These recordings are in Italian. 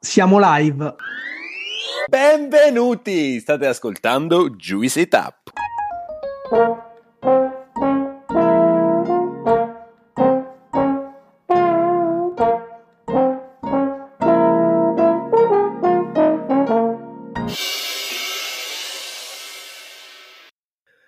Siamo live. Benvenuti! State ascoltando Juicy Tap.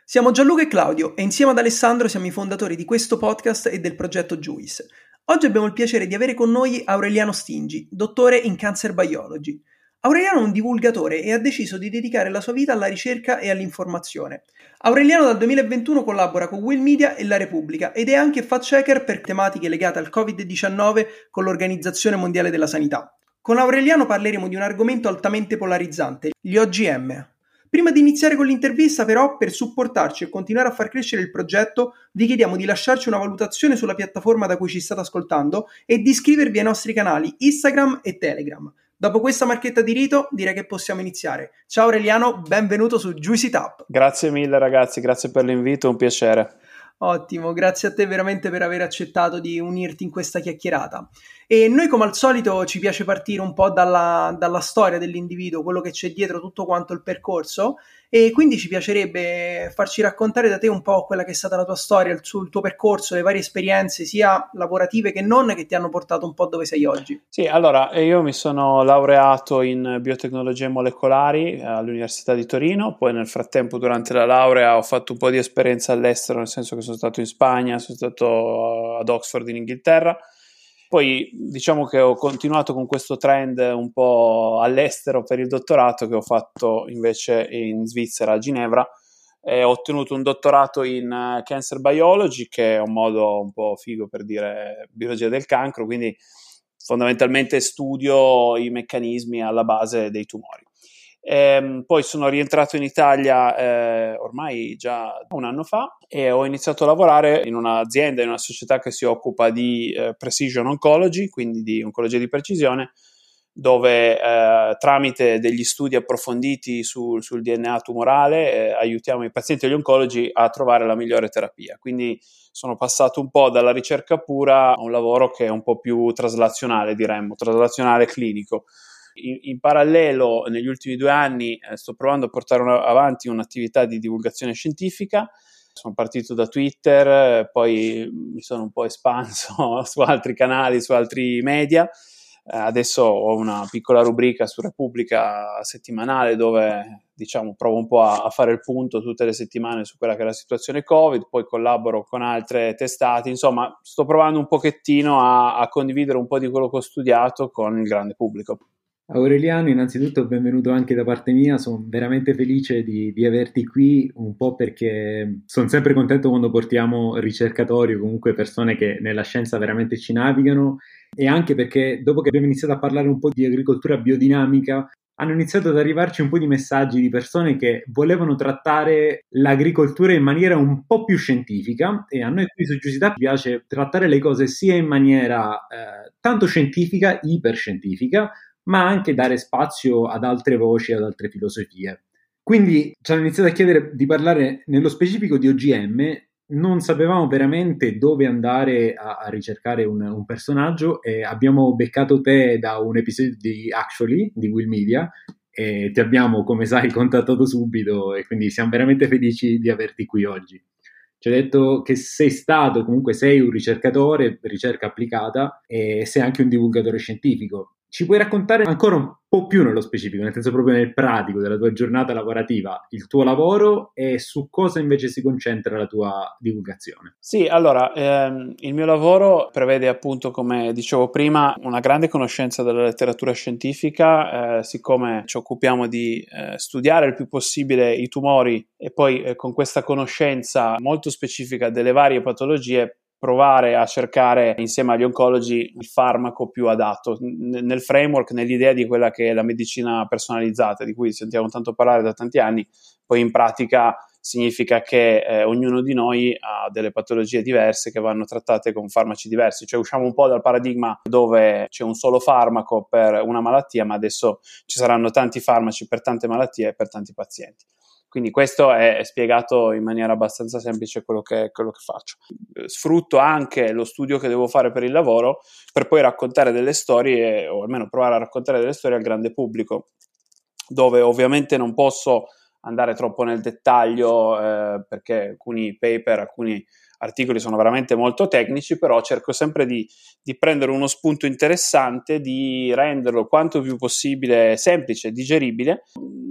Siamo Gianluca e Claudio e insieme ad Alessandro siamo i fondatori di questo podcast e del progetto Juice. Oggi abbiamo il piacere di avere con noi Aureliano Stingi, dottore in Cancer Biology. Aureliano è un divulgatore e ha deciso di dedicare la sua vita alla ricerca e all'informazione. Aureliano dal 2021 collabora con Will Media e La Repubblica ed è anche fact checker per tematiche legate al Covid-19 con l'Organizzazione Mondiale della Sanità. Con Aureliano parleremo di un argomento altamente polarizzante, gli OGM, Prima di iniziare con l'intervista, però, per supportarci e continuare a far crescere il progetto, vi chiediamo di lasciarci una valutazione sulla piattaforma da cui ci state ascoltando e di iscrivervi ai nostri canali Instagram e Telegram. Dopo questa marchetta di rito, direi che possiamo iniziare. Ciao Aureliano, benvenuto su Juicy Tap. Grazie mille ragazzi, grazie per l'invito, un piacere. Ottimo, grazie a te veramente per aver accettato di unirti in questa chiacchierata. E noi come al solito ci piace partire un po' dalla, dalla storia dell'individuo, quello che c'è dietro tutto quanto il percorso e quindi ci piacerebbe farci raccontare da te un po' quella che è stata la tua storia, il, il, tuo percorso, le varie esperienze sia lavorative che non che ti hanno portato un po' dove sei oggi. Sì, allora io mi sono laureato in biotecnologie molecolari eh, all'Università di Torino, poi nel frattempo durante la laurea ho fatto un po' di esperienza all'estero, nel senso che sono stato in Spagna, sono stato ad Oxford in Inghilterra poi diciamo che ho continuato con questo trend un po' all'estero per il dottorato che ho fatto invece in Svizzera, a Ginevra. E ho ottenuto un dottorato in eh, Cancer Biology, che è un modo un po' figo per dire biologia del cancro, quindi fondamentalmente studio i meccanismi alla base dei tumori. Ehm, poi sono rientrato in Italia eh, ormai già un anno fa e ho iniziato a lavorare in un'azienda, in una società che si occupa di eh, precision oncology, quindi di oncologia di precisione, dove eh, tramite degli studi approfonditi su, sul DNA tumorale eh, aiutiamo i pazienti e gli oncologi a trovare la migliore terapia. Quindi sono passato un po' dalla ricerca pura a un lavoro che è un po' più traslazionale, diremmo, traslazionale clinico in, in, parallelo, negli ultimi due anni, eh, sto provando a portare una, avanti un'attività di divulgazione scientifica. Sono partito da Twitter, poi mi sono un po' espanso su altri canali, su altri media. Eh, adesso ho una piccola rubrica su Repubblica settimanale dove diciamo, provo un po' a, a, fare il punto tutte le settimane su quella che è la situazione Covid, poi collaboro con altre testate, insomma sto provando un pochettino a, a condividere un po' di quello che ho studiato con il grande pubblico. Aureliano, innanzitutto benvenuto anche da parte mia, sono veramente felice di, di averti qui, un po' perché sono sempre contento quando portiamo ricercatori o comunque persone che nella scienza veramente ci navigano e anche perché dopo che abbiamo iniziato a parlare un po' di agricoltura biodinamica, hanno iniziato ad arrivarci un po' di messaggi di persone che volevano trattare l'agricoltura in maniera un po' più scientifica e a noi qui su Giusità piace trattare le cose sia in maniera eh, tanto scientifica, iperscientifica, ma anche dare spazio ad altre voci, ad altre filosofie. Quindi ci hanno iniziato a chiedere di parlare nello specifico di OGM, non sapevamo veramente dove andare a, a ricercare un, un, personaggio e abbiamo beccato te da un episodio di Actually di Will Media e ti abbiamo, come sai, contattato subito e quindi siamo veramente felici di averti qui oggi. Ci hai detto che sei stato, comunque sei un ricercatore, ricerca applicata e sei anche un divulgatore scientifico. Ci puoi raccontare ancora un po' più nello specifico, nel senso proprio nel pratico della tua giornata lavorativa, il tuo lavoro e su cosa invece si concentra la tua divulgazione? Sì, allora, ehm, il mio lavoro prevede appunto, come dicevo prima, una grande conoscenza della letteratura scientifica, eh, siccome ci occupiamo di eh, studiare il più possibile i tumori e poi eh, con questa conoscenza molto specifica delle varie patologie provare a cercare insieme agli oncologi il farmaco più adatto nel framework, nell'idea di quella che è la medicina personalizzata, di cui sentiamo tanto parlare da tanti anni, poi in pratica significa che eh, ognuno di noi ha delle patologie diverse che vanno trattate con farmaci diversi, cioè usciamo un po' dal paradigma dove c'è un solo farmaco per una malattia, ma adesso ci saranno tanti farmaci per tante malattie e per tanti pazienti. Quindi questo è, spiegato in maniera abbastanza semplice quello che, quello che faccio. Sfrutto anche lo studio che devo fare per il lavoro per poi raccontare delle storie, o almeno provare a raccontare delle storie al grande pubblico, dove ovviamente non posso andare troppo nel dettaglio eh, perché alcuni paper, alcuni articoli sono veramente molto tecnici, però cerco sempre di, di, prendere uno spunto interessante, di renderlo quanto più possibile semplice, digeribile.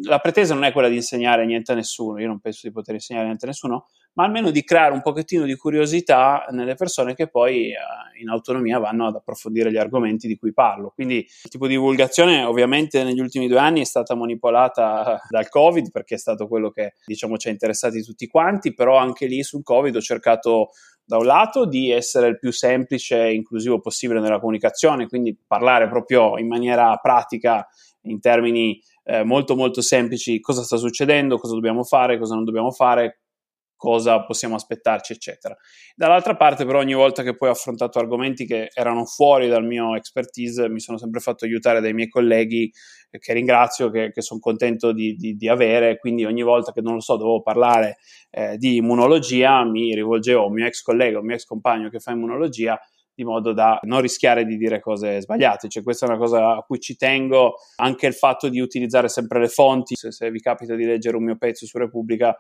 La pretesa non è quella di insegnare niente a nessuno, io non penso di poter insegnare niente a nessuno, ma almeno di creare un pochettino di curiosità nelle persone che poi eh, in autonomia vanno ad approfondire gli argomenti di cui parlo. Quindi il tipo di divulgazione ovviamente negli ultimi due anni è stata manipolata dal Covid perché è stato quello che diciamo ci ha interessati tutti quanti, però anche lì sul Covid ho cercato da un lato di essere il più semplice e inclusivo possibile nella comunicazione, quindi parlare proprio in maniera pratica in termini eh, molto molto semplici cosa sta succedendo, cosa dobbiamo fare, cosa non dobbiamo fare, cosa possiamo aspettarci, eccetera. Dall'altra parte, però, ogni volta che poi ho affrontato argomenti che erano fuori dal mio expertise, mi sono sempre fatto aiutare dai miei colleghi, eh, che ringrazio, che, che sono contento di, di, di, avere. Quindi, ogni volta che non lo so, dovevo parlare eh, di immunologia, mi rivolgevo a un mio ex collega, un mio ex compagno che fa immunologia di modo da non rischiare di dire cose sbagliate. Cioè, questa è una cosa a cui ci tengo. Anche il fatto di utilizzare sempre le fonti. Se, se vi capita di leggere un mio pezzo su Repubblica,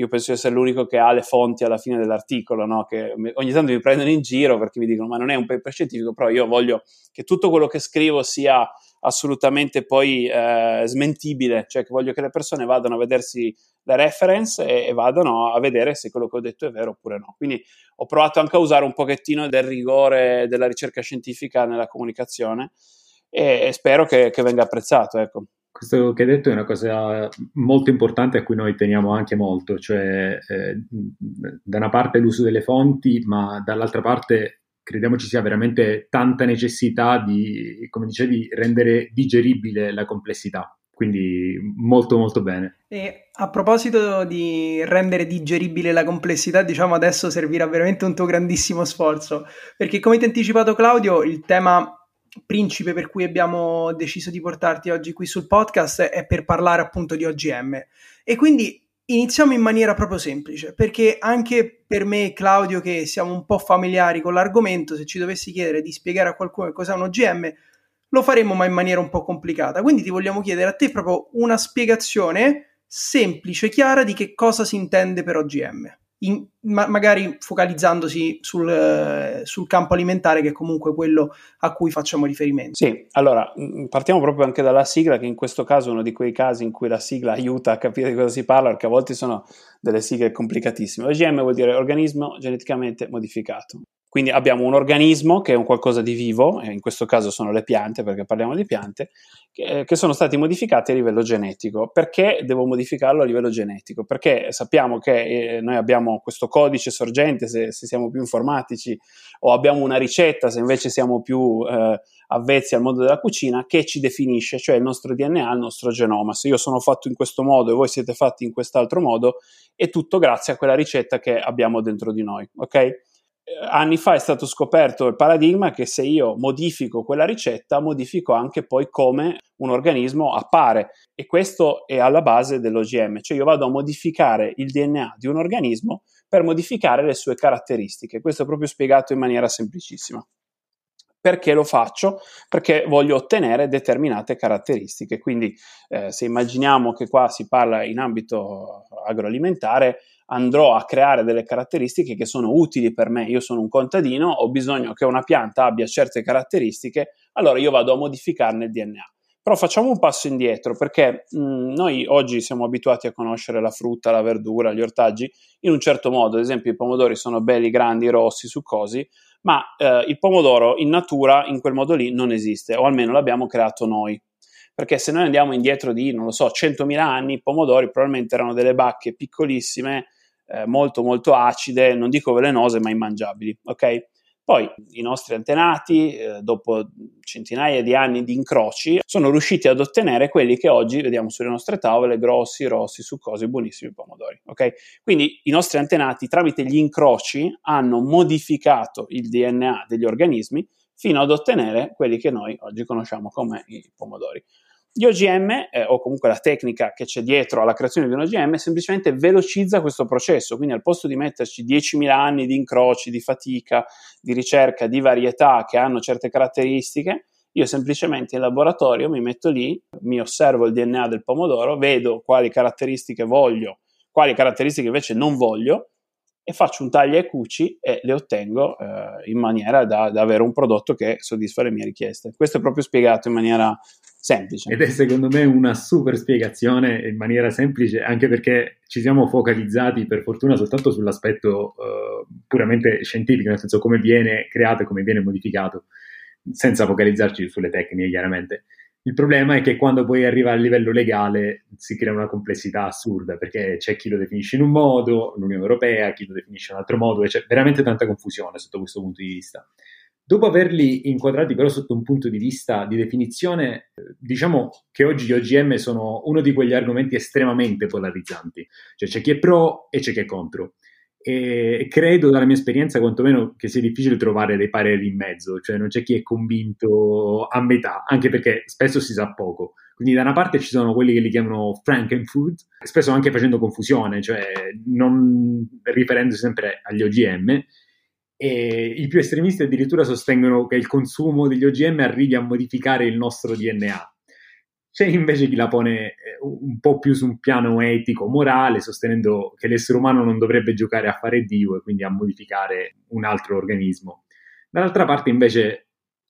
io penso di essere l'unico che ha le fonti alla fine dell'articolo, no? che ogni tanto mi prendono in giro perché mi dicono ma non è un paper scientifico, però io voglio che tutto quello che scrivo sia assolutamente poi eh, smentibile, cioè che voglio che le persone vadano a vedersi le reference e, e, vadano a vedere se quello che ho detto è vero oppure no. Quindi ho provato anche a usare un pochettino del rigore della ricerca scientifica nella comunicazione e, e spero che, che, venga apprezzato. Ecco. Questo che hai detto è una cosa molto importante a cui noi teniamo anche molto, cioè eh, da una parte l'uso delle fonti, ma dall'altra parte crediamo ci sia veramente tanta necessità di, come dicevi, rendere digeribile la complessità. Quindi molto molto bene. E a proposito di rendere digeribile la complessità, diciamo adesso servirà veramente un tuo grandissimo sforzo, perché come ti ha anticipato Claudio, il tema principe per cui abbiamo deciso di portarti oggi qui sul podcast è per parlare appunto di OGM. E quindi iniziamo in maniera proprio semplice, perché anche per me e Claudio, che siamo un po' familiari con l'argomento, se ci dovessi chiedere di spiegare a qualcuno cos'è un OGM, lo faremmo ma in maniera un po' complicata. Quindi ti vogliamo chiedere a te proprio una spiegazione semplice, chiara di che cosa si intende per OGM in, ma, magari focalizzandosi sul, sul, campo alimentare, che è comunque quello a cui facciamo riferimento. Sì, allora mm, partiamo proprio anche dalla sigla, che in questo caso è uno di quei casi in cui la sigla aiuta a capire di cosa si parla, perché a volte sono delle sigle complicatissime. OGM vuol dire organismo geneticamente modificato. Quindi abbiamo un organismo che è un qualcosa di vivo, in questo caso sono le piante, perché parliamo di piante, che, eh, che, sono stati modificati a livello genetico. Perché devo modificarlo a livello genetico? Perché sappiamo che eh, noi abbiamo questo codice sorgente se, se, siamo più informatici, o abbiamo una ricetta se invece siamo più eh, avvezzi al mondo della cucina, che ci definisce, cioè il nostro DNA, il nostro genoma. Se io sono fatto in questo modo e voi siete fatti in quest'altro modo, è tutto grazie a quella ricetta che abbiamo dentro di noi, ok? Anni fa è stato scoperto il paradigma che se io modifico quella ricetta, modifico anche poi come un organismo appare e questo è alla base dell'OGM, cioè io vado a modificare il DNA di un organismo per modificare le sue caratteristiche. Questo è proprio spiegato in maniera semplicissima. Perché lo faccio? Perché voglio ottenere determinate caratteristiche. Quindi, eh, se immaginiamo che qua si parla in ambito agroalimentare, andrò a creare delle caratteristiche che sono utili per me. Io sono un contadino, ho bisogno che una pianta abbia certe caratteristiche, allora io vado a modificarne il DNA. Però facciamo un passo indietro perché mh, noi oggi siamo abituati a conoscere la frutta, la verdura, gli ortaggi in un certo modo, ad esempio i pomodori sono belli, grandi, rossi, succosi, ma eh, il pomodoro in natura in quel modo lì non esiste, o almeno l'abbiamo creato noi perché se noi andiamo indietro di, non lo so, 100.000 anni, i pomodori probabilmente erano delle bacche piccolissime eh, molto molto acide, non dico velenose, ma immangiabili, ok? Poi i nostri antenati, eh, dopo centinaia di anni di incroci, sono riusciti ad ottenere quelli che oggi vediamo sulle nostre tavole, grossi, rossi, succosi, buonissimi pomodori. Okay? Quindi i nostri antenati, tramite gli incroci, hanno modificato il DNA degli organismi fino ad ottenere quelli che noi oggi conosciamo come i pomodori. Gli OGM, eh, o comunque la tecnica che c'è dietro alla creazione di un OGM, semplicemente velocizza questo processo. Quindi, al posto di metterci 10.000 anni di incroci, di fatica, di ricerca, di varietà che hanno certe caratteristiche, io semplicemente in laboratorio mi metto lì, mi osservo il DNA del pomodoro, vedo quali caratteristiche voglio, quali caratteristiche invece non voglio e faccio un taglia e cuci e le ottengo eh, in maniera da, da, avere un prodotto che soddisfa le mie richieste. Questo è proprio spiegato in maniera semplice. Ed è secondo me una super spiegazione in maniera semplice, anche perché ci siamo focalizzati per fortuna soltanto sull'aspetto uh, puramente scientifico, nel senso come viene creato e come viene modificato, senza focalizzarci sulle tecniche chiaramente. Il problema è che quando poi arriva a livello legale si crea una complessità assurda perché c'è chi lo definisce in un modo, l'Unione Europea, chi lo definisce in un altro modo, e c'è veramente tanta confusione sotto questo punto di vista. Dopo averli inquadrati però sotto un punto di vista di definizione, diciamo che oggi gli OGM sono uno di quegli argomenti estremamente polarizzanti, cioè c'è chi è pro e c'è chi è contro. E credo dalla mia esperienza quantomeno che sia difficile trovare dei pareri in mezzo, cioè non c'è chi è convinto a metà, anche perché spesso si sa poco. Quindi da una parte ci sono quelli che li chiamano frankenfood, spesso anche facendo confusione, cioè non riferendosi sempre agli OGM, e i più estremisti addirittura sostengono che il consumo degli OGM arrivi a modificare il nostro DNA. C'è invece chi la pone eh, un po' più su un piano etico, morale, sostenendo che l'essere umano non dovrebbe giocare a fare Dio e quindi a modificare un altro organismo. Dall'altra parte invece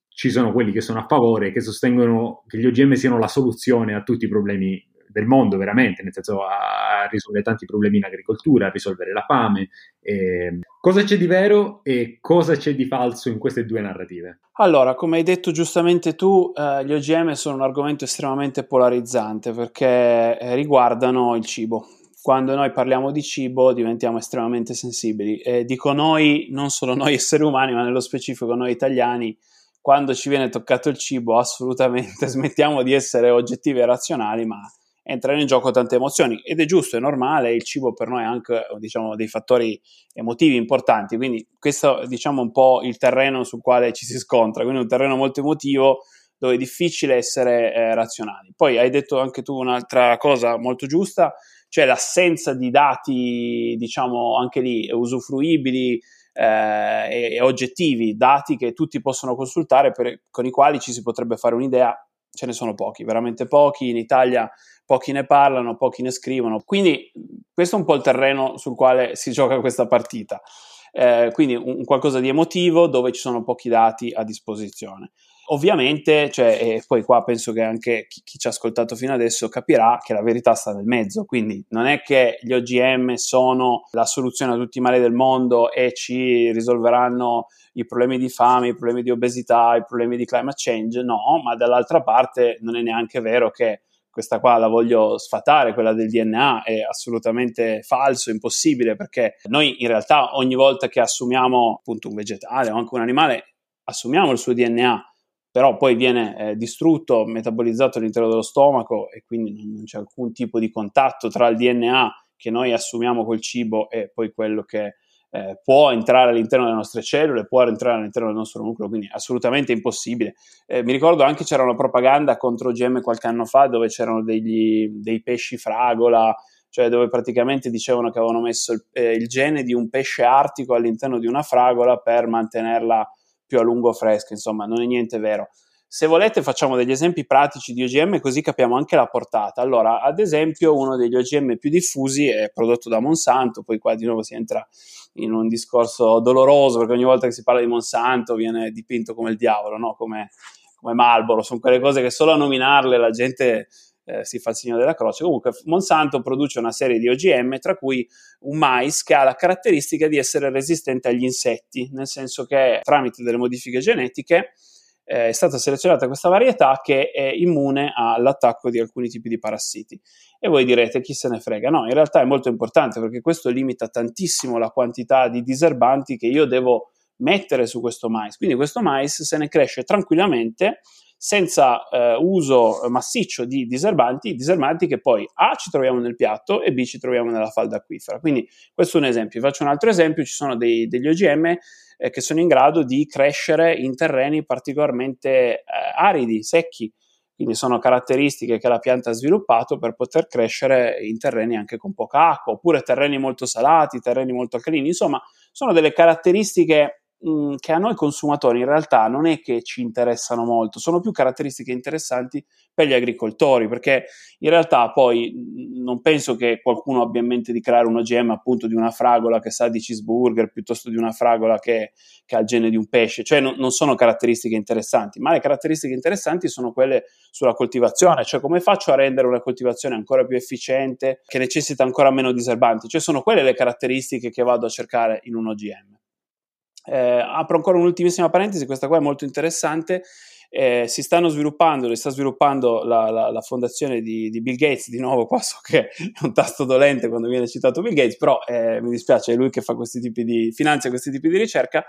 ci sono quelli che sono a favore, che sostengono che gli OGM siano la soluzione a tutti i problemi del mondo veramente, nel senso a risolvere tanti problemi in agricoltura, a risolvere la fame. Eh, cosa c'è di vero e cosa c'è di falso in queste due narrative? Allora, come hai detto giustamente tu, eh, gli OGM sono un argomento estremamente polarizzante perché eh, riguardano il cibo. Quando noi parliamo di cibo diventiamo estremamente sensibili e dico noi, non solo noi esseri umani, ma nello specifico noi italiani, quando ci viene toccato il cibo assolutamente smettiamo di essere oggettivi e razionali, ma entrano in gioco tante emozioni ed è giusto, è normale, il cibo per noi ha anche diciamo, dei fattori emotivi importanti, quindi questo diciamo un po' il terreno sul quale ci si scontra, quindi un terreno molto emotivo dove è difficile essere eh, razionali. Poi hai detto anche tu un'altra cosa molto giusta, cioè l'assenza di dati, diciamo anche lì usufruibili eh, e, e, oggettivi, dati che tutti possono consultare per, con i quali ci si potrebbe fare un'idea ce ne sono pochi, veramente pochi. In Italia pochi ne parlano, pochi ne scrivono. Quindi questo è un po' il terreno sul quale si gioca questa partita. Eh, quindi un, qualcosa di emotivo dove ci sono pochi dati a disposizione. Ovviamente, cioè, e poi qua penso che anche chi, chi, ci ha ascoltato fino adesso capirà che la verità sta nel mezzo, quindi non è che gli OGM sono la soluzione a tutti i mali del mondo e ci risolveranno i problemi di fame, i problemi di obesità, i problemi di climate change, no, ma dall'altra parte non è neanche vero che questa qua la voglio sfatare, quella del DNA, è assolutamente falso, impossibile, perché noi in realtà ogni volta che assumiamo appunto un vegetale o anche un animale, assumiamo il suo DNA, però poi viene eh, distrutto, metabolizzato all'interno dello stomaco e quindi non c'è alcun tipo di contatto tra il DNA che noi assumiamo col cibo e poi quello che eh, può entrare all'interno delle nostre cellule, può entrare all'interno del nostro nucleo, quindi assolutamente impossibile. Eh, mi ricordo anche c'era una propaganda contro OGM qualche anno fa dove c'erano degli, dei pesci fragola, cioè dove praticamente dicevano che avevano messo il, eh, il gene di un pesce artico all'interno di una fragola per mantenerla più a lungo fresca, insomma non è niente vero. Se volete facciamo degli esempi pratici di OGM così capiamo anche la portata. Allora, ad esempio, uno degli OGM più diffusi è prodotto da Monsanto, poi qua di nuovo si entra in un discorso doloroso perché ogni volta che si parla di Monsanto viene dipinto come il diavolo, no? come, come Marlboro, sono quelle cose che solo a nominarle la gente eh, si fa il segno della croce. Comunque Monsanto produce una serie di OGM, tra cui un mais che ha la caratteristica di essere resistente agli insetti, nel senso che tramite delle modifiche genetiche eh, è stata selezionata questa varietà che è immune all'attacco di alcuni tipi di parassiti. E voi direte chi se ne frega? No, in realtà è molto importante perché questo limita tantissimo la quantità di diserbanti che io devo mettere su questo mais. Quindi questo mais se ne cresce tranquillamente senza eh, uso massiccio di diserbanti, diserbanti che poi A ci troviamo nel piatto e B ci troviamo nella falda acquifera. Quindi questo è un esempio. Vi faccio un altro esempio, ci sono dei, degli OGM eh, che sono in grado di crescere in terreni particolarmente eh, aridi, secchi. quindi sono caratteristiche che la pianta ha sviluppato per poter crescere in terreni anche con poca acqua, oppure terreni molto salati, terreni molto alcalini, insomma sono delle caratteristiche mh, che a noi consumatori in realtà non è che ci interessano molto, sono più caratteristiche interessanti per gli agricoltori, perché in realtà poi mh, non penso che qualcuno abbia in mente di creare un OGM appunto di una fragola che sa di cheeseburger piuttosto di una fragola che, che ha il gene di un pesce, cioè no, non sono caratteristiche interessanti, ma le caratteristiche interessanti sono quelle sulla coltivazione, cioè come faccio a rendere una coltivazione ancora più efficiente, che necessita ancora meno diserbanti, cioè sono quelle le caratteristiche che vado a cercare in un OGM. Eh, apro ancora un'ultimissima parentesi, questa qua è molto interessante. Eh, si stanno sviluppando, le sta sviluppando la, la, la fondazione di, di, Bill Gates, di nuovo qua so che è un tasto dolente quando viene citato Bill Gates, però eh, mi dispiace, è lui che fa questi tipi di, finanzia questi tipi di ricerca,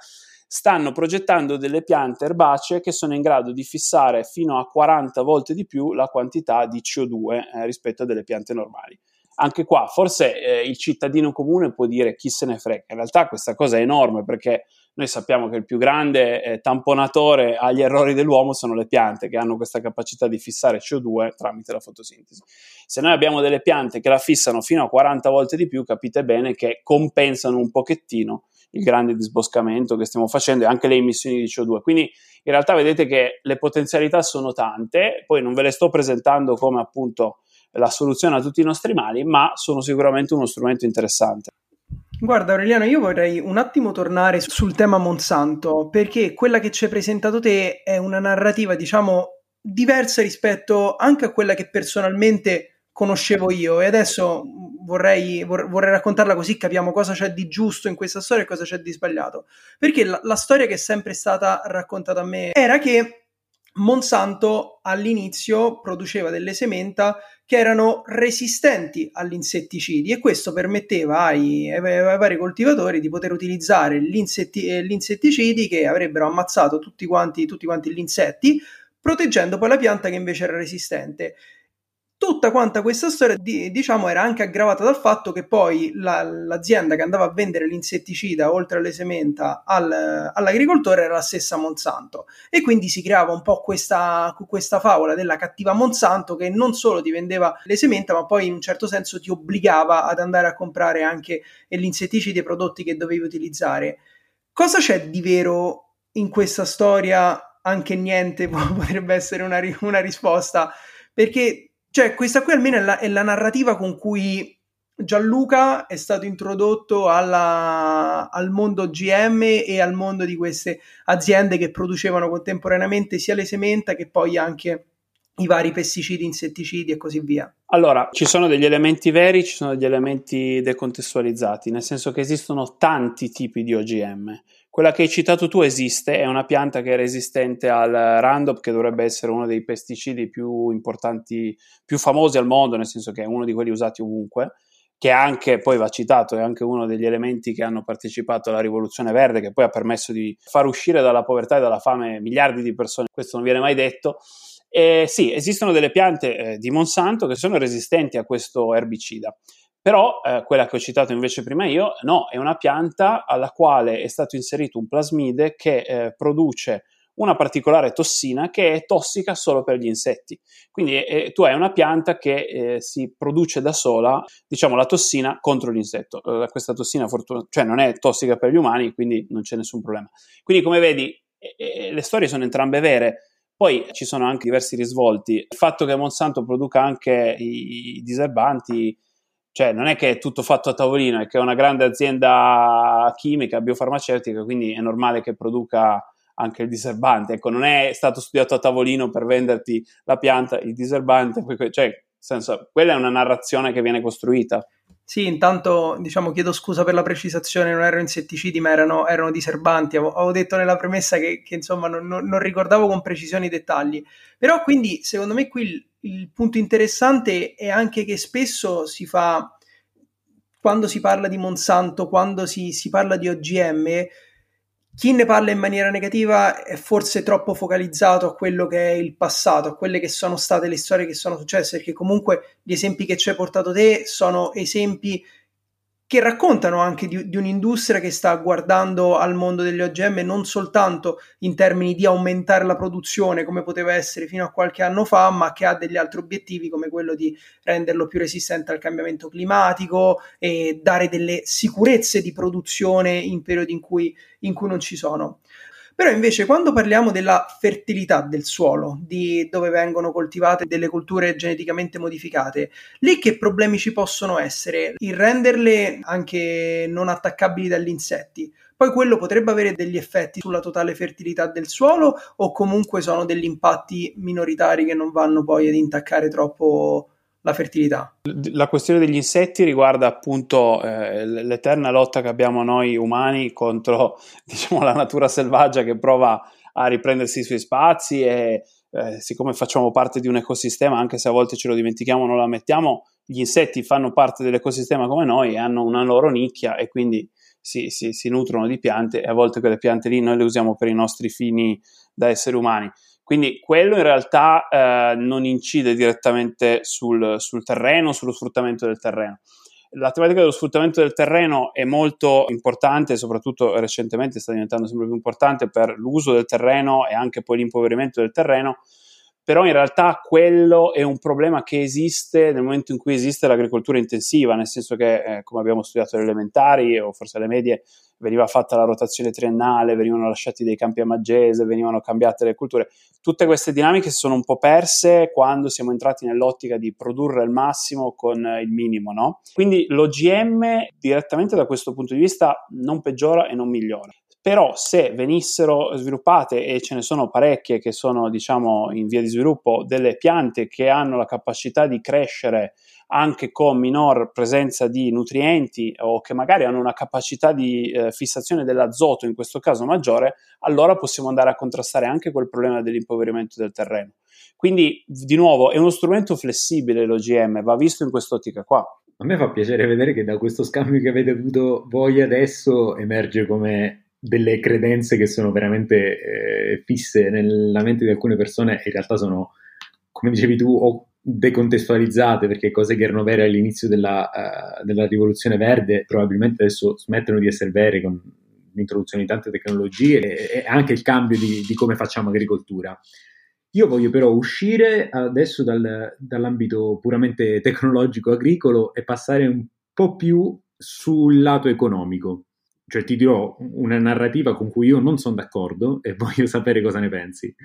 stanno progettando delle piante erbacee che sono in grado di fissare fino a 40 volte di più la quantità di CO2 eh, rispetto a delle piante normali. Anche qua forse eh, il cittadino comune può dire chi se ne frega, in realtà questa cosa è enorme perché noi sappiamo che il più grande eh, tamponatore agli errori dell'uomo sono le piante che hanno questa capacità di fissare CO2 tramite la fotosintesi. Se noi abbiamo delle piante che la fissano fino a 40 volte di più, capite bene che compensano un pochettino il grande disboscamento che stiamo facendo e anche le emissioni di CO2. Quindi in realtà vedete che le potenzialità sono tante, poi non ve le sto presentando come appunto la soluzione a tutti i nostri mali, ma sono sicuramente uno strumento interessante. Guarda Aureliano, io vorrei un attimo tornare sul tema Monsanto, perché quella che ci hai presentato te è una narrativa, diciamo, diversa rispetto anche a quella che personalmente conoscevo io e adesso vorrei, vorrei raccontarla così capiamo cosa c'è di giusto in questa storia e cosa c'è di sbagliato. Perché la, la storia che è sempre stata raccontata a me era che Monsanto all'inizio produceva delle sementa che erano resistenti agli insetticidi e questo permetteva ai, ai, vari coltivatori di poter utilizzare gli, insetti, eh, insetticidi che avrebbero ammazzato tutti quanti, tutti quanti gli insetti, proteggendo poi la pianta che invece era resistente. Tutta quanta questa storia, di, diciamo, era anche aggravata dal fatto che poi la, l'azienda che andava a vendere l'insetticida oltre alle sementa al, all'agricoltore era la stessa Monsanto. E quindi si creava un po' questa, questa favola della cattiva Monsanto che non solo ti vendeva le sementa, ma poi in un certo senso ti obbligava ad andare a comprare anche gli insetticidi e i prodotti che dovevi utilizzare. Cosa c'è di vero in questa storia? Anche niente potrebbe essere una, una risposta. Perché cioè, questa qui almeno è la, è la narrativa con cui Gianluca è stato introdotto alla, al mondo GM e al mondo di queste aziende che producevano contemporaneamente sia le sementa che poi anche i vari pesticidi, insetticidi e così via. Allora, ci sono degli elementi veri, ci sono degli elementi decontestualizzati, nel senso che esistono tanti tipi di OGM. Quella che hai citato tu esiste, è una pianta che è resistente al Roundup, che dovrebbe essere uno dei pesticidi più importanti, più famosi al mondo, nel senso che è uno di quelli usati ovunque, che anche, poi va citato, è anche uno degli elementi che hanno partecipato alla rivoluzione verde, che poi ha permesso di far uscire dalla povertà e dalla fame miliardi di persone, questo non viene mai detto. E sì, esistono delle piante eh, di Monsanto che sono resistenti a questo erbicida. Però eh, quella che ho citato invece prima io, no, è una pianta alla quale è stato inserito un plasmide che eh, produce una particolare tossina che è tossica solo per gli insetti. Quindi eh, tu hai una pianta che eh, si produce da sola, diciamo, la tossina contro l'insetto. Eh, questa tossina, fortuna- cioè, non è tossica per gli umani, quindi non c'è nessun problema. Quindi, come vedi, le storie sono entrambe vere. Poi ci sono anche diversi risvolti. Il fatto che Monsanto produca anche i, i diserbanti cioè non è che è tutto fatto a tavolino, è che è una grande azienda chimica, biofarmaceutica, quindi è normale che produca anche il diserbante. Ecco, non è stato studiato a tavolino per venderti la pianta, il diserbante, cioè, senso, quella è una narrazione che viene costruita. Sì, intanto diciamo chiedo scusa per la precisazione, non erano insetticidi ma erano, erano diserbanti. Avevo, detto nella premessa che, che insomma non, non, non, ricordavo con precisione i dettagli. Però quindi secondo me qui il, il punto interessante è anche che spesso si fa, quando si parla di Monsanto, quando si, si parla di OGM, chi ne parla in maniera negativa è forse troppo focalizzato a quello che è il passato, a quelle che sono state le storie che sono successe, perché comunque gli esempi che ci hai portato te sono esempi che raccontano anche di, di, un'industria che sta guardando al mondo degli OGM non soltanto in termini di aumentare la produzione come poteva essere fino a qualche anno fa, ma che ha degli altri obiettivi come quello di renderlo più resistente al cambiamento climatico e dare delle sicurezze di produzione in periodi in cui, in cui non ci sono. Però invece quando parliamo della fertilità del suolo, di dove vengono coltivate delle culture geneticamente modificate, lì che problemi ci possono essere? Il renderle anche non attaccabili dagli insetti, poi quello potrebbe avere degli effetti sulla totale fertilità del suolo o comunque sono degli impatti minoritari che non vanno poi ad intaccare troppo la fertilità. La questione degli insetti riguarda appunto eh, l'eterna lotta che abbiamo noi umani contro diciamo, la natura selvaggia che prova a riprendersi i suoi spazi e eh, siccome facciamo parte di un ecosistema, anche se a volte ce lo dimentichiamo, non lo ammettiamo, gli insetti fanno parte dell'ecosistema come noi e hanno una loro nicchia e quindi si, si, si nutrono di piante e a volte quelle piante lì noi le usiamo per i nostri fini da esseri umani. Quindi quello in realtà eh, non incide direttamente sul, sul terreno, sullo sfruttamento del terreno. La tematica dello sfruttamento del terreno è molto importante, soprattutto recentemente sta diventando sempre più importante per l'uso del terreno e anche poi l'impoverimento del terreno, però in realtà quello è un problema che esiste nel momento in cui esiste l'agricoltura intensiva, nel senso che, eh, come abbiamo studiato alle elementari o forse alle medie, veniva fatta la rotazione triennale, venivano lasciati dei campi a maggese, venivano cambiate le culture. Tutte queste dinamiche si sono un po' perse quando siamo entrati nell'ottica di produrre il massimo con il minimo, no? Quindi l'OGM direttamente da questo punto di vista non peggiora e non migliora però se venissero sviluppate e ce ne sono parecchie che sono diciamo in via di sviluppo delle piante che hanno la capacità di crescere anche con minor presenza di nutrienti o che magari hanno una capacità di eh, fissazione dell'azoto in questo caso maggiore, allora possiamo andare a contrastare anche quel problema dell'impoverimento del terreno. Quindi, di nuovo, è uno strumento flessibile l'OGM, va visto in quest'ottica qua. A me fa piacere vedere che da questo scambio che avete avuto voi adesso emerge come delle credenze che sono veramente eh, fisse nella mente di alcune persone in realtà sono, come dicevi tu, o decontestualizzate perché cose che erano vere all'inizio della, uh, della rivoluzione verde probabilmente adesso smettono di essere vere con l'introduzione di tante tecnologie e, e anche il cambio di, di, come facciamo agricoltura. Io voglio però uscire adesso dal, dall'ambito puramente tecnologico agricolo e passare un po' più sul lato economico cioè ti dirò una narrativa con cui io non sono d'accordo e voglio sapere cosa ne pensi.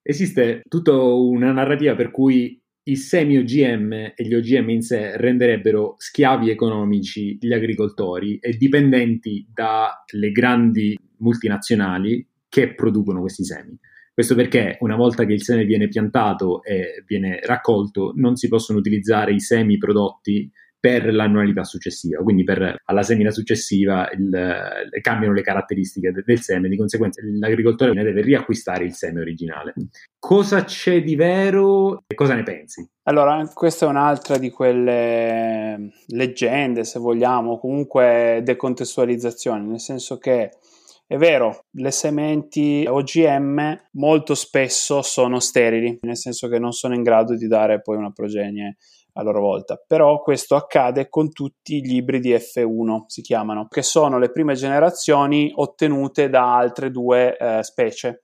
Esiste tutta una narrativa per cui i semi OGM e gli OGM in sé renderebbero schiavi economici gli agricoltori e dipendenti dalle grandi multinazionali che producono questi semi. Questo perché una volta che il seme viene piantato e viene raccolto, non si possono utilizzare i semi prodotti per l'annualità successiva, quindi per, alla semina successiva il, cambiano le caratteristiche de, del seme, di conseguenza l'agricoltore ne deve riacquistare il seme originale. Cosa c'è di vero e cosa ne pensi? Allora, questa è un'altra di quelle leggende, se vogliamo, comunque decontestualizzazioni, nel senso che è vero, le sementi OGM molto spesso sono sterili, nel senso che non sono in grado di dare poi una progenie a loro volta. Però questo accade con tutti gli ibridi F1, si chiamano, che sono le prime generazioni ottenute da altre due eh, specie.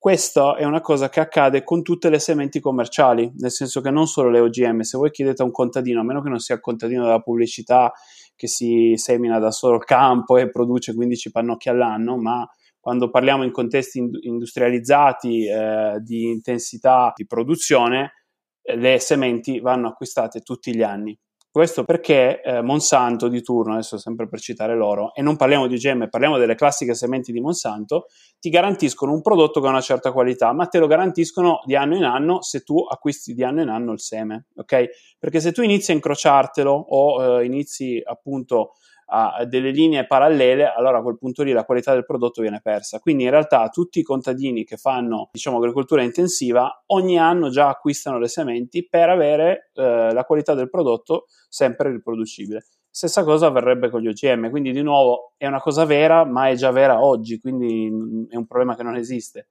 Questa è una cosa che accade con tutte le sementi commerciali, nel senso che non solo le OGM, se voi chiedete a un contadino, a meno che non sia contadino della pubblicità che si semina da solo il campo e produce 15 pannocchi all'anno, ma quando parliamo in contesti industrializzati eh, di intensità di produzione, le sementi vanno acquistate tutti gli anni. Questo perché eh, Monsanto di turno, adesso sempre per citare loro, e non parliamo di OGM, parliamo delle classiche sementi di Monsanto, ti garantiscono un prodotto che ha una certa qualità, ma te lo garantiscono di anno in anno se tu acquisti di anno in anno il seme, ok? Perché se tu inizi a incrociartelo o eh, inizi appunto a delle linee parallele, allora a quel punto lì la qualità del prodotto viene persa. Quindi in realtà tutti i contadini che fanno diciamo agricoltura intensiva ogni anno già acquistano le sementi per avere eh, la qualità del prodotto sempre riproducibile. Stessa cosa avverrebbe con gli OGM, quindi di nuovo è una cosa vera, ma è già vera oggi, quindi è un problema che non esiste.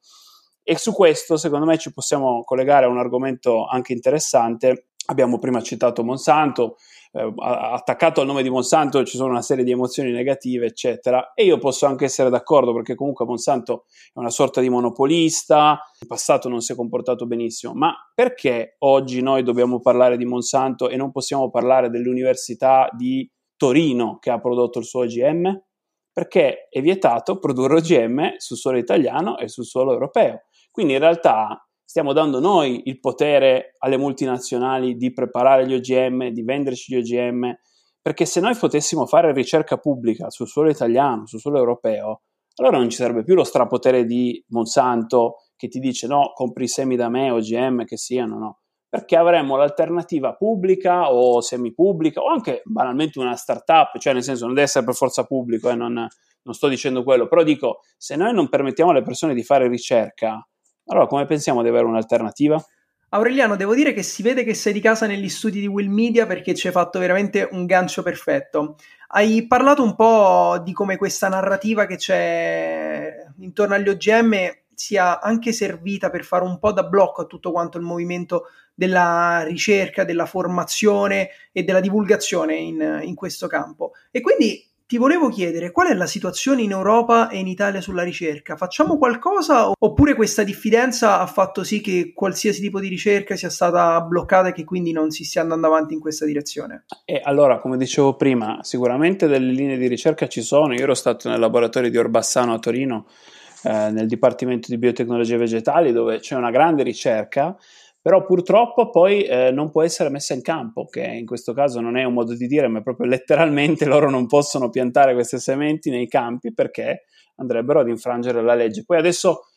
E su questo, secondo me, ci possiamo collegare a un argomento anche interessante Abbiamo prima citato Monsanto, eh, attaccato al nome di Monsanto ci sono una serie di emozioni negative, eccetera. E io posso anche essere d'accordo perché comunque Monsanto è una sorta di monopolista, in passato non si è comportato benissimo. Ma perché oggi noi dobbiamo parlare di Monsanto e non possiamo parlare dell'Università di Torino che ha prodotto il suo OGM? Perché è vietato produrre OGM sul suolo italiano e sul suolo europeo. Quindi in realtà stiamo dando noi il potere alle multinazionali di preparare gli OGM, di venderci gli OGM, perché se noi potessimo fare ricerca pubblica sul suolo italiano, sul suolo europeo, allora non ci sarebbe più lo strapotere di Monsanto che ti dice no, compri i semi da me, OGM che siano, no, perché avremmo l'alternativa pubblica o semipubblica o anche banalmente una startup, cioè nel senso non deve essere per forza pubblico, eh, non, non sto dicendo quello, però dico, se noi non permettiamo alle persone di fare ricerca, allora, come pensiamo di avere un'alternativa? Aureliano, devo dire che si vede che sei di casa negli studi di Will Media perché ci hai fatto veramente un gancio perfetto. Hai parlato un po' di come questa narrativa che c'è intorno agli OGM sia anche servita per fare un po' da blocco a tutto quanto il movimento della ricerca, della formazione e della divulgazione in, in questo campo. E quindi ti volevo chiedere qual è la situazione in Europa e in Italia sulla ricerca? Facciamo qualcosa oppure questa diffidenza ha fatto sì che qualsiasi tipo di ricerca sia stata bloccata e che quindi non si stia andando avanti in questa direzione? E allora, come dicevo prima, sicuramente delle linee di ricerca ci sono. Io ero stato nel laboratorio di Orbassano a Torino, eh, nel Dipartimento di Biotecnologie Vegetali, dove c'è una grande ricerca però purtroppo poi eh, non può essere messa in campo, che in questo caso non è un modo di dire, ma proprio letteralmente loro non possono piantare queste sementi nei campi perché andrebbero ad infrangere la legge. Poi adesso,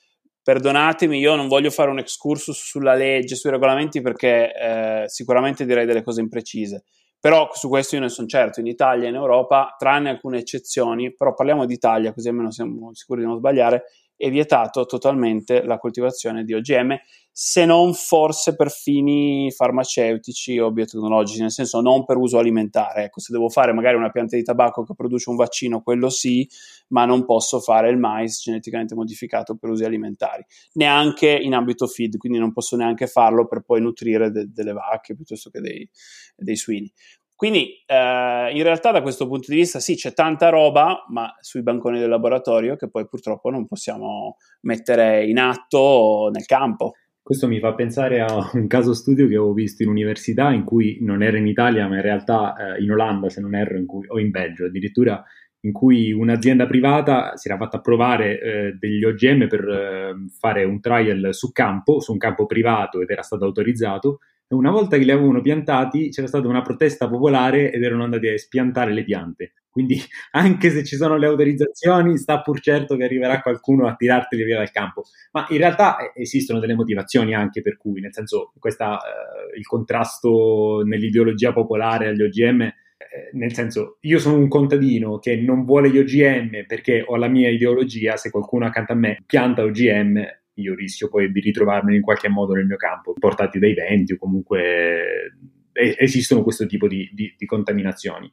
perdonatemi, io non voglio fare un excursus sulla legge, sui regolamenti perché eh, sicuramente direi delle cose imprecise. Però su questo io ne sono certo, in Italia e in Europa, tranne alcune eccezioni, però parliamo d'Italia così almeno siamo sicuri di non sbagliare, è vietato totalmente la coltivazione di OGM, se non forse per fini farmaceutici o biotecnologici, nel senso non per uso alimentare. Ecco, se devo fare magari una pianta di tabacco che produce un vaccino, quello sì, ma non posso fare il mais geneticamente modificato per usi alimentari, neanche in ambito feed, quindi non posso neanche farlo per poi nutrire de- delle vacche piuttosto che dei, dei suini. Quindi eh, in realtà da questo punto di vista sì, c'è tanta roba, ma sui banconi del laboratorio che poi purtroppo non possiamo mettere in atto nel campo. Questo mi fa pensare a un caso studio che ho visto in università in cui non era in Italia, ma in realtà eh, in Olanda, se non erro, cui, o in Belgio addirittura, in cui un'azienda privata si era fatta approvare eh, degli OGM per eh, fare un trial su campo, su un campo privato ed era stato autorizzato una volta che li avevano piantati c'era stata una protesta popolare ed erano andati a spiantare le piante. Quindi anche se ci sono le autorizzazioni, sta pur certo che arriverà qualcuno a tirarteli via dal campo. Ma in realtà eh, esistono delle motivazioni anche per cui, nel senso, questa, eh, il contrasto nell'ideologia popolare agli OGM eh, nel senso, io sono un contadino che non vuole gli OGM perché ho la mia ideologia, se qualcuno accanto a me pianta OGM, io rischio poi di ritrovarmi in qualche modo nel mio campo, portati dai venti o comunque eh, esistono questo tipo di, di, di contaminazioni.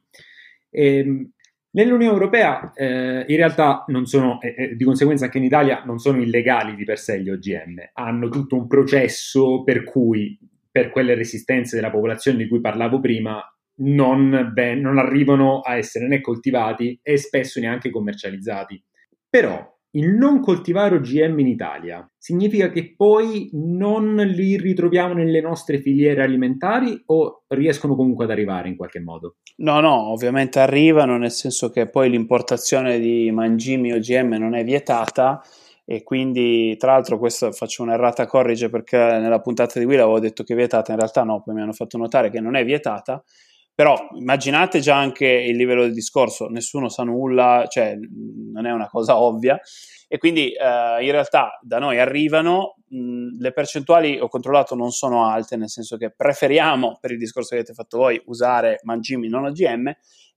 E, ehm, Nell'Unione Europea eh, in realtà non sono, eh, di conseguenza anche in Italia, non sono illegali di per sé gli OGM, hanno tutto un processo per cui per quelle resistenze della popolazione di cui parlavo prima non, ben, non arrivano a essere né coltivati e spesso neanche commercializzati. Però il non coltivare OGM in Italia significa che poi non li ritroviamo nelle nostre filiere alimentari o riescono comunque ad arrivare in qualche modo? No, no, ovviamente arrivano, nel senso che poi l'importazione di mangimi OGM non è vietata e quindi tra l'altro questo faccio un'errata corrige perché nella puntata di Will avevo detto che è vietata, in realtà no, poi mi hanno fatto notare che non è vietata però immaginate già anche il livello del discorso, nessuno sa nulla, cioè non è una cosa ovvia. E quindi eh, in realtà da noi arrivano, mh, le percentuali ho controllato non sono alte, nel senso che preferiamo, per il discorso che avete fatto voi, usare mangimi non OGM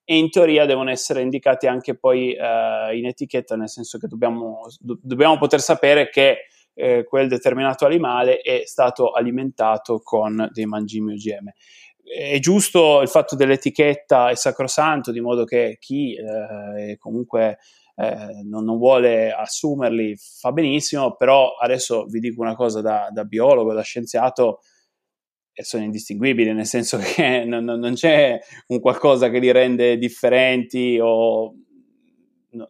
e in teoria devono essere indicati anche poi eh, in etichetta, nel senso che dobbiamo, do- dobbiamo poter sapere che eh, quel determinato animale è stato alimentato con dei mangimi OGM è giusto il fatto dell'etichetta è sacrosanto, di modo che chi eh, comunque eh, non, non, vuole assumerli fa benissimo, però adesso vi dico una cosa da, da biologo, da scienziato, sono indistinguibili, nel senso che non, non, c'è un qualcosa che li rende differenti o no,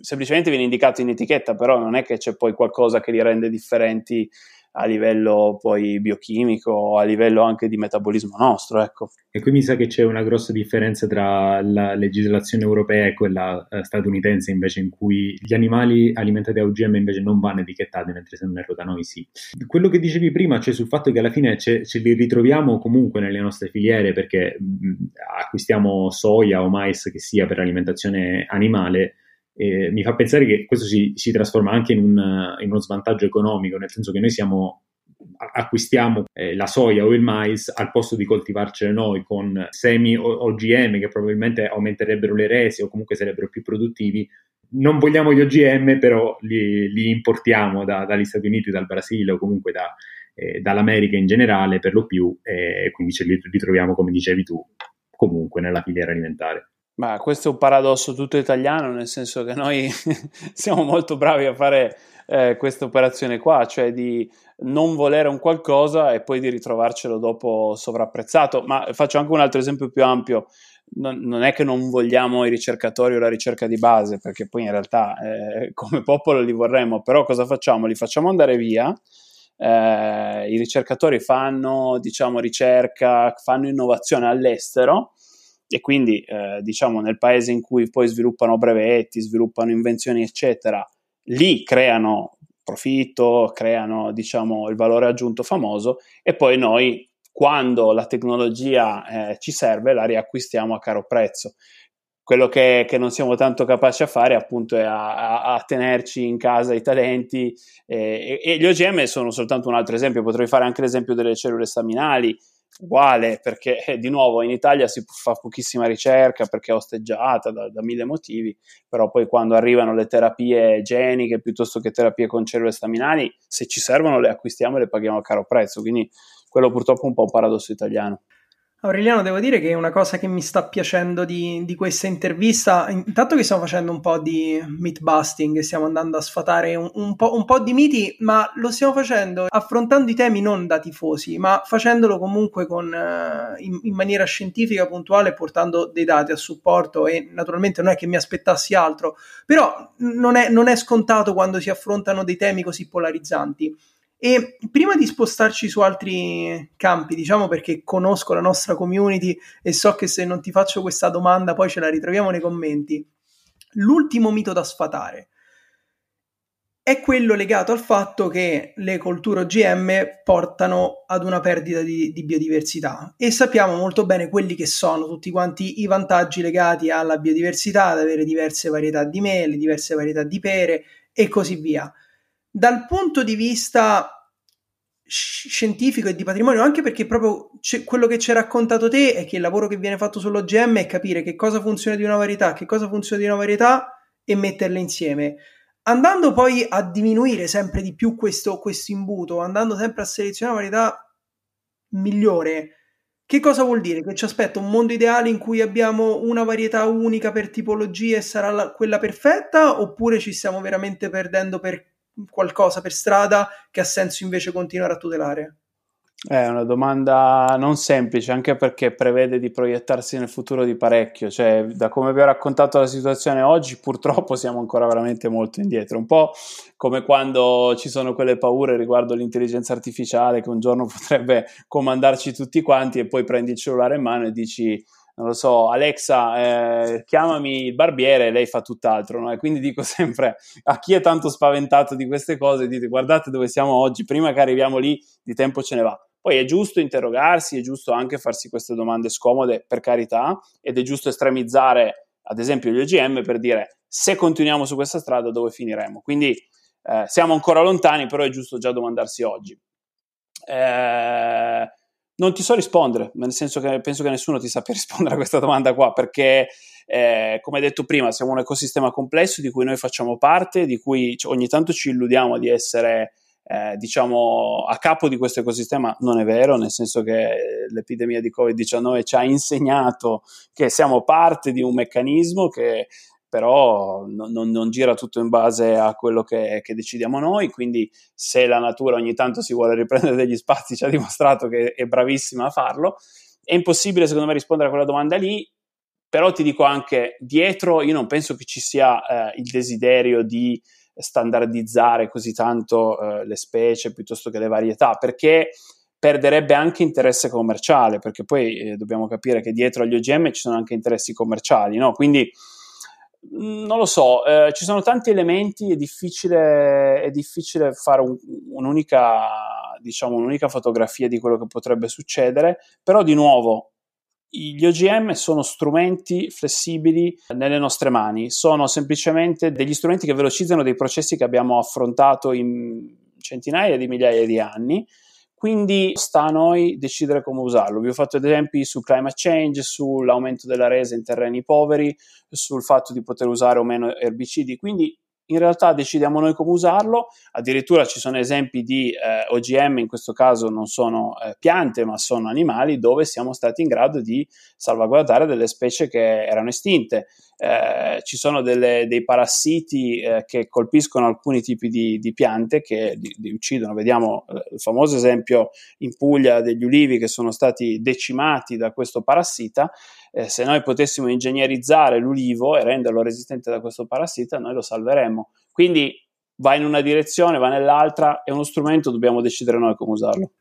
semplicemente viene indicato in etichetta, però non è che c'è poi qualcosa che li rende differenti a livello poi biochimico, a livello anche di metabolismo nostro. Ecco. E qui mi sa che c'è una grossa differenza tra la legislazione europea e quella eh, statunitense, invece, in cui gli animali alimentati a OGM invece non vanno etichettati, mentre se non erro da noi sì. Quello che dicevi prima, cioè sul fatto che alla fine ce, ce li ritroviamo comunque nelle nostre filiere perché mh, acquistiamo soia o mais che sia per alimentazione animale eh, mi fa pensare che questo si, si trasforma anche in, un, in, uno svantaggio economico, nel senso che noi siamo, acquistiamo eh, la soia o il mais al posto di coltivarcene noi con semi OGM che probabilmente aumenterebbero le rese o comunque sarebbero più produttivi. Non vogliamo gli OGM, però li, li importiamo da, dagli Stati Uniti, dal Brasile o comunque da, eh, dall'America in generale per lo più e quindi ce li ritroviamo, come dicevi tu, comunque nella filiera alimentare. Ma questo è un paradosso tutto italiano, nel senso che noi siamo molto bravi a fare eh, questa operazione qua, cioè di non volere un qualcosa e poi di ritrovarcelo dopo sovrapprezzato. Ma faccio anche un altro esempio più ampio. Non, non è che non vogliamo i ricercatori o la ricerca di base, perché poi in realtà eh, come popolo li vorremmo, però cosa facciamo? Li facciamo andare via. Eh, I ricercatori fanno, diciamo, ricerca, fanno innovazione all'estero e quindi eh, diciamo nel paese in cui poi sviluppano brevetti, sviluppano invenzioni eccetera, lì creano profitto, creano diciamo il valore aggiunto famoso e poi noi quando la tecnologia eh, ci serve la riacquistiamo a caro prezzo. Quello che, che, non siamo tanto capaci a fare appunto è a, a, a tenerci in casa i talenti eh, e, e, gli OGM sono soltanto un altro esempio, potrei fare anche l'esempio delle cellule staminali uguale perché eh, di nuovo in Italia si fa pochissima ricerca perché è osteggiata da, da, mille motivi, però poi quando arrivano le terapie geniche piuttosto che terapie con cellule staminali, se ci servono le acquistiamo e le paghiamo a caro prezzo, quindi quello purtroppo è un po' un paradosso italiano. Aureliano, devo dire che una cosa che mi sta piacendo di, di, questa intervista, intanto che stiamo facendo un po' di myth busting, stiamo andando a sfatare un, un, po', un, po', di miti, ma lo stiamo facendo affrontando i temi non da tifosi, ma facendolo comunque con, uh, in, in, maniera scientifica, puntuale, portando dei dati a supporto e naturalmente non è che mi aspettassi altro, però non è, non è scontato quando si affrontano dei temi così polarizzanti. E prima di spostarci su altri campi, diciamo perché conosco la nostra community e so che se non ti faccio questa domanda poi ce la ritroviamo nei commenti, l'ultimo mito da sfatare è quello legato al fatto che le colture OGM portano ad una perdita di, di, biodiversità. E sappiamo molto bene quelli che sono tutti quanti i vantaggi legati alla biodiversità, ad avere diverse varietà di mele, diverse varietà di pere e così via dal punto di vista scientifico e di patrimonio, anche perché proprio quello che ci hai raccontato te è che il lavoro che viene fatto sull'OGM è capire che cosa funziona di una varietà, che cosa funziona di una varietà e metterle insieme. Andando poi a diminuire sempre di più questo, questo imbuto, andando sempre a selezionare una varietà migliore, che cosa vuol dire? Che ci aspetta un mondo ideale in cui abbiamo una varietà unica per tipologie e sarà la, quella perfetta? Oppure ci stiamo veramente perdendo per qualcosa per strada che ha senso invece continuare a tutelare? È una domanda non semplice, anche perché prevede di proiettarsi nel futuro di parecchio. Cioè, da come vi ho raccontato la situazione oggi, purtroppo siamo ancora veramente molto indietro. Un po' come quando ci sono quelle paure riguardo l'intelligenza artificiale che un giorno potrebbe comandarci tutti quanti e poi prendi il cellulare in mano e dici non lo so, Alexa, eh, chiamami il barbiere, lei fa tutt'altro, no? E quindi dico sempre a chi è tanto spaventato di queste cose, dite guardate dove siamo oggi, prima che arriviamo lì, di tempo ce ne va. Poi è giusto interrogarsi, è giusto anche farsi queste domande scomode, per carità, ed è giusto estremizzare, ad esempio, gli OGM per dire se continuiamo su questa strada dove finiremo. Quindi eh, siamo ancora lontani, però è giusto già domandarsi oggi. Eh, non ti so rispondere, nel senso che penso che nessuno ti sappia rispondere a questa domanda qua, perché eh, come detto prima siamo un ecosistema complesso di cui noi facciamo parte, di cui ogni tanto ci illudiamo di essere eh, diciamo a capo di questo ecosistema, non è vero, nel senso che l'epidemia di Covid-19 ci ha insegnato che siamo parte di un meccanismo che però non, non, non, gira tutto in base a quello che, che, decidiamo noi, quindi se la natura ogni tanto si vuole riprendere degli spazi, ci ha dimostrato che è bravissima a farlo, è impossibile secondo me rispondere a quella domanda lì, però ti dico anche, dietro io non penso che ci sia eh, il desiderio di standardizzare così tanto eh, le specie piuttosto che le varietà, perché perderebbe anche interesse commerciale, perché poi eh, dobbiamo capire che dietro agli OGM ci sono anche interessi commerciali, no? Quindi non lo so, eh, ci sono tanti elementi, è difficile, è difficile fare un, un'unica, diciamo, un'unica fotografia di quello che potrebbe succedere, però di nuovo gli OGM sono strumenti flessibili nelle nostre mani, sono semplicemente degli strumenti che velocizzano dei processi che abbiamo affrontato in centinaia di migliaia di anni quindi sta a noi decidere come usarlo. Vi ho fatto esempi su climate change, sull'aumento della resa in terreni poveri, sul fatto di poter usare o meno erbicidi. Quindi in realtà decidiamo noi come usarlo, addirittura ci sono esempi di eh, OGM, in questo caso non sono eh, piante ma sono animali, dove siamo stati in grado di salvaguardare delle specie che erano estinte. Eh, ci sono delle, dei parassiti eh, che colpiscono alcuni tipi di, di piante che li, li, uccidono. Vediamo eh, il famoso esempio in Puglia degli ulivi che sono stati decimati da questo parassita eh, se noi potessimo ingegnerizzare l'ulivo e renderlo resistente da questo parassita, noi lo salveremmo. Quindi va in una direzione, va nell'altra, è uno strumento, dobbiamo decidere noi come usarlo.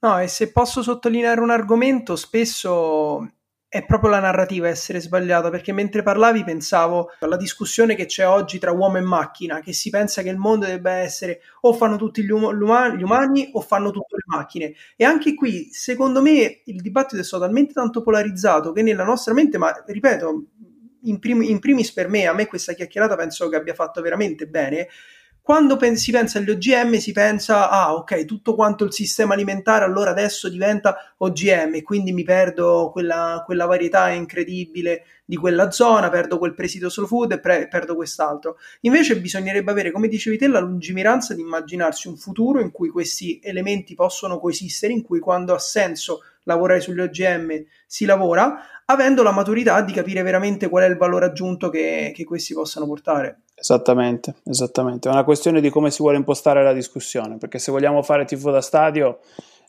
No, e se posso sottolineare un argomento, spesso è proprio la narrativa essere sbagliata, perché mentre parlavi pensavo alla discussione che c'è oggi tra uomo e macchina, che si pensa che il mondo debba essere o fanno tutti gli, um- gli umani o fanno tutte le macchine. E anche qui, secondo me, il dibattito è stato talmente tanto polarizzato che nella nostra mente, ma ripeto, in, prim- in primis per me, a me questa chiacchierata penso che abbia fatto veramente bene, quando si pensa agli OGM si pensa, ah ok, tutto quanto il sistema alimentare allora adesso diventa OGM quindi mi perdo quella, quella varietà incredibile di quella zona, perdo quel presidio slow food e pre- perdo quest'altro. Invece bisognerebbe avere, come dicevi te, la lungimiranza di immaginarsi un futuro in cui questi elementi possono coesistere, in cui quando ha senso lavorare sugli OGM si lavora, avendo la maturità di capire veramente qual è il valore aggiunto che, che questi possano portare. Esattamente, esattamente. È una questione di come si vuole impostare la discussione, perché se vogliamo fare tifo da stadio,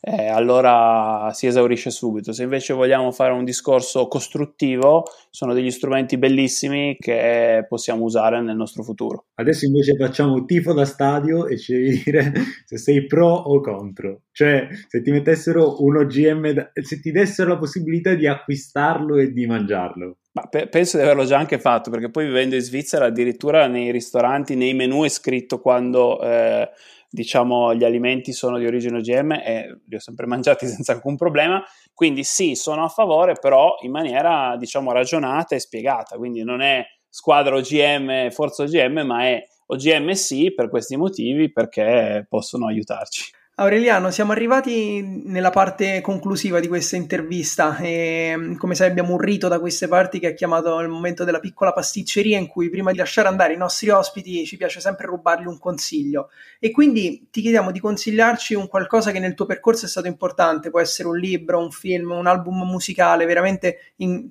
eh, allora si esaurisce subito. Se invece vogliamo fare un discorso costruttivo, sono degli strumenti bellissimi che possiamo usare nel nostro futuro. Adesso invece facciamo tifo da stadio e ci devi dire se sei pro o contro. Cioè, se ti mettessero un OGM, da... se ti dessero la possibilità di acquistarlo e di mangiarlo. Ma pe- penso di averlo già anche fatto, perché poi vivendo in Svizzera addirittura nei ristoranti, nei menu è scritto quando eh, diciamo gli alimenti sono di origine OGM e li ho sempre mangiati senza alcun problema. Quindi sì, sono a favore, però in maniera diciamo ragionata e spiegata. Quindi non è squadra OGM, forza OGM, ma è OGM sì per questi motivi, perché possono aiutarci. Aureliano, siamo arrivati nella parte conclusiva di questa intervista e come sai abbiamo un rito da queste parti che è chiamato il momento della piccola pasticceria in cui prima di lasciare andare i nostri ospiti ci piace sempre rubargli un consiglio. E quindi ti chiediamo di consigliarci un qualcosa che nel tuo percorso è stato importante, può essere un libro, un film, un album musicale, veramente in,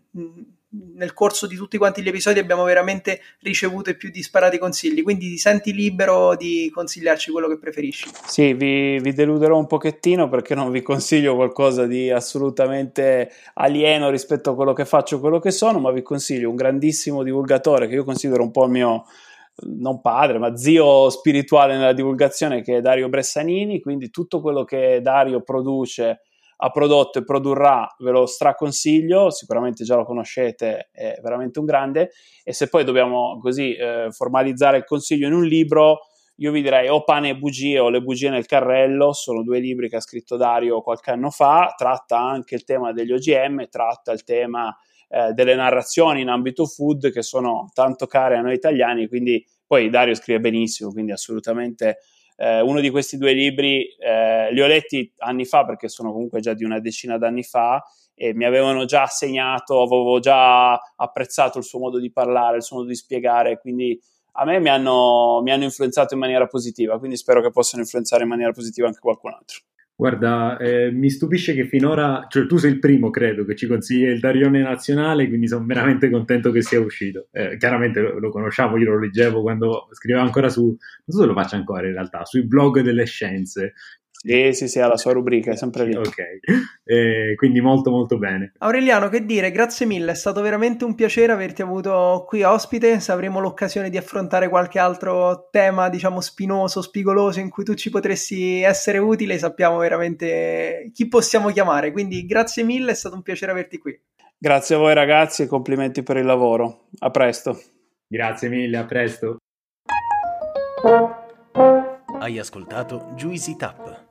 nel corso di tutti quanti gli episodi abbiamo veramente ricevuto i più disparati consigli, quindi ti senti libero di consigliarci quello che preferisci. Sì, vi, vi, deluderò un pochettino perché non vi consiglio qualcosa di assolutamente alieno rispetto a quello che faccio, quello che sono, ma vi consiglio un grandissimo divulgatore che io considero un po' il mio non padre, ma zio spirituale nella divulgazione che è Dario Bressanini, quindi tutto quello che Dario produce ha prodotto e produrrà, ve lo straconsiglio, sicuramente già lo conoscete, è veramente un grande, e se poi dobbiamo così eh, formalizzare il consiglio in un libro, io vi direi o Pane e bugie o Le bugie nel carrello, sono due libri che ha scritto Dario qualche anno fa, tratta anche il tema degli OGM, tratta il tema eh, delle narrazioni in ambito food che sono tanto care a noi italiani, quindi poi Dario scrive benissimo, quindi assolutamente eh, uno di questi due libri eh, li ho letti anni fa perché sono comunque già di una decina d'anni fa e mi avevano già segnato, avevo già apprezzato il suo modo di parlare, il suo modo di spiegare, quindi a me mi hanno, mi hanno influenzato in maniera positiva, quindi spero che possano influenzare in maniera positiva anche qualcun altro. Guarda, eh, mi stupisce che finora, cioè tu sei il primo, credo, che ci consiglia il Darione Nazionale, quindi sono veramente contento che sia uscito. Eh, chiaramente lo, lo, conosciamo, io lo leggevo quando scriveva ancora su, non so se lo faccio ancora in realtà, sui blog delle scienze, sì, sì, sì, ha la sua rubrica, è sempre lì. Ok, eh, quindi molto molto bene. Aureliano, che dire, grazie mille, è stato veramente un piacere averti avuto qui ospite, se avremo l'occasione di affrontare qualche altro tema, diciamo, spinoso, spigoloso, in cui tu ci potresti essere utile, sappiamo veramente chi possiamo chiamare, quindi grazie mille, è stato un piacere averti qui. Grazie a voi ragazzi e complimenti per il lavoro, a presto. Grazie mille, a presto. Hai ascoltato Juicy Tap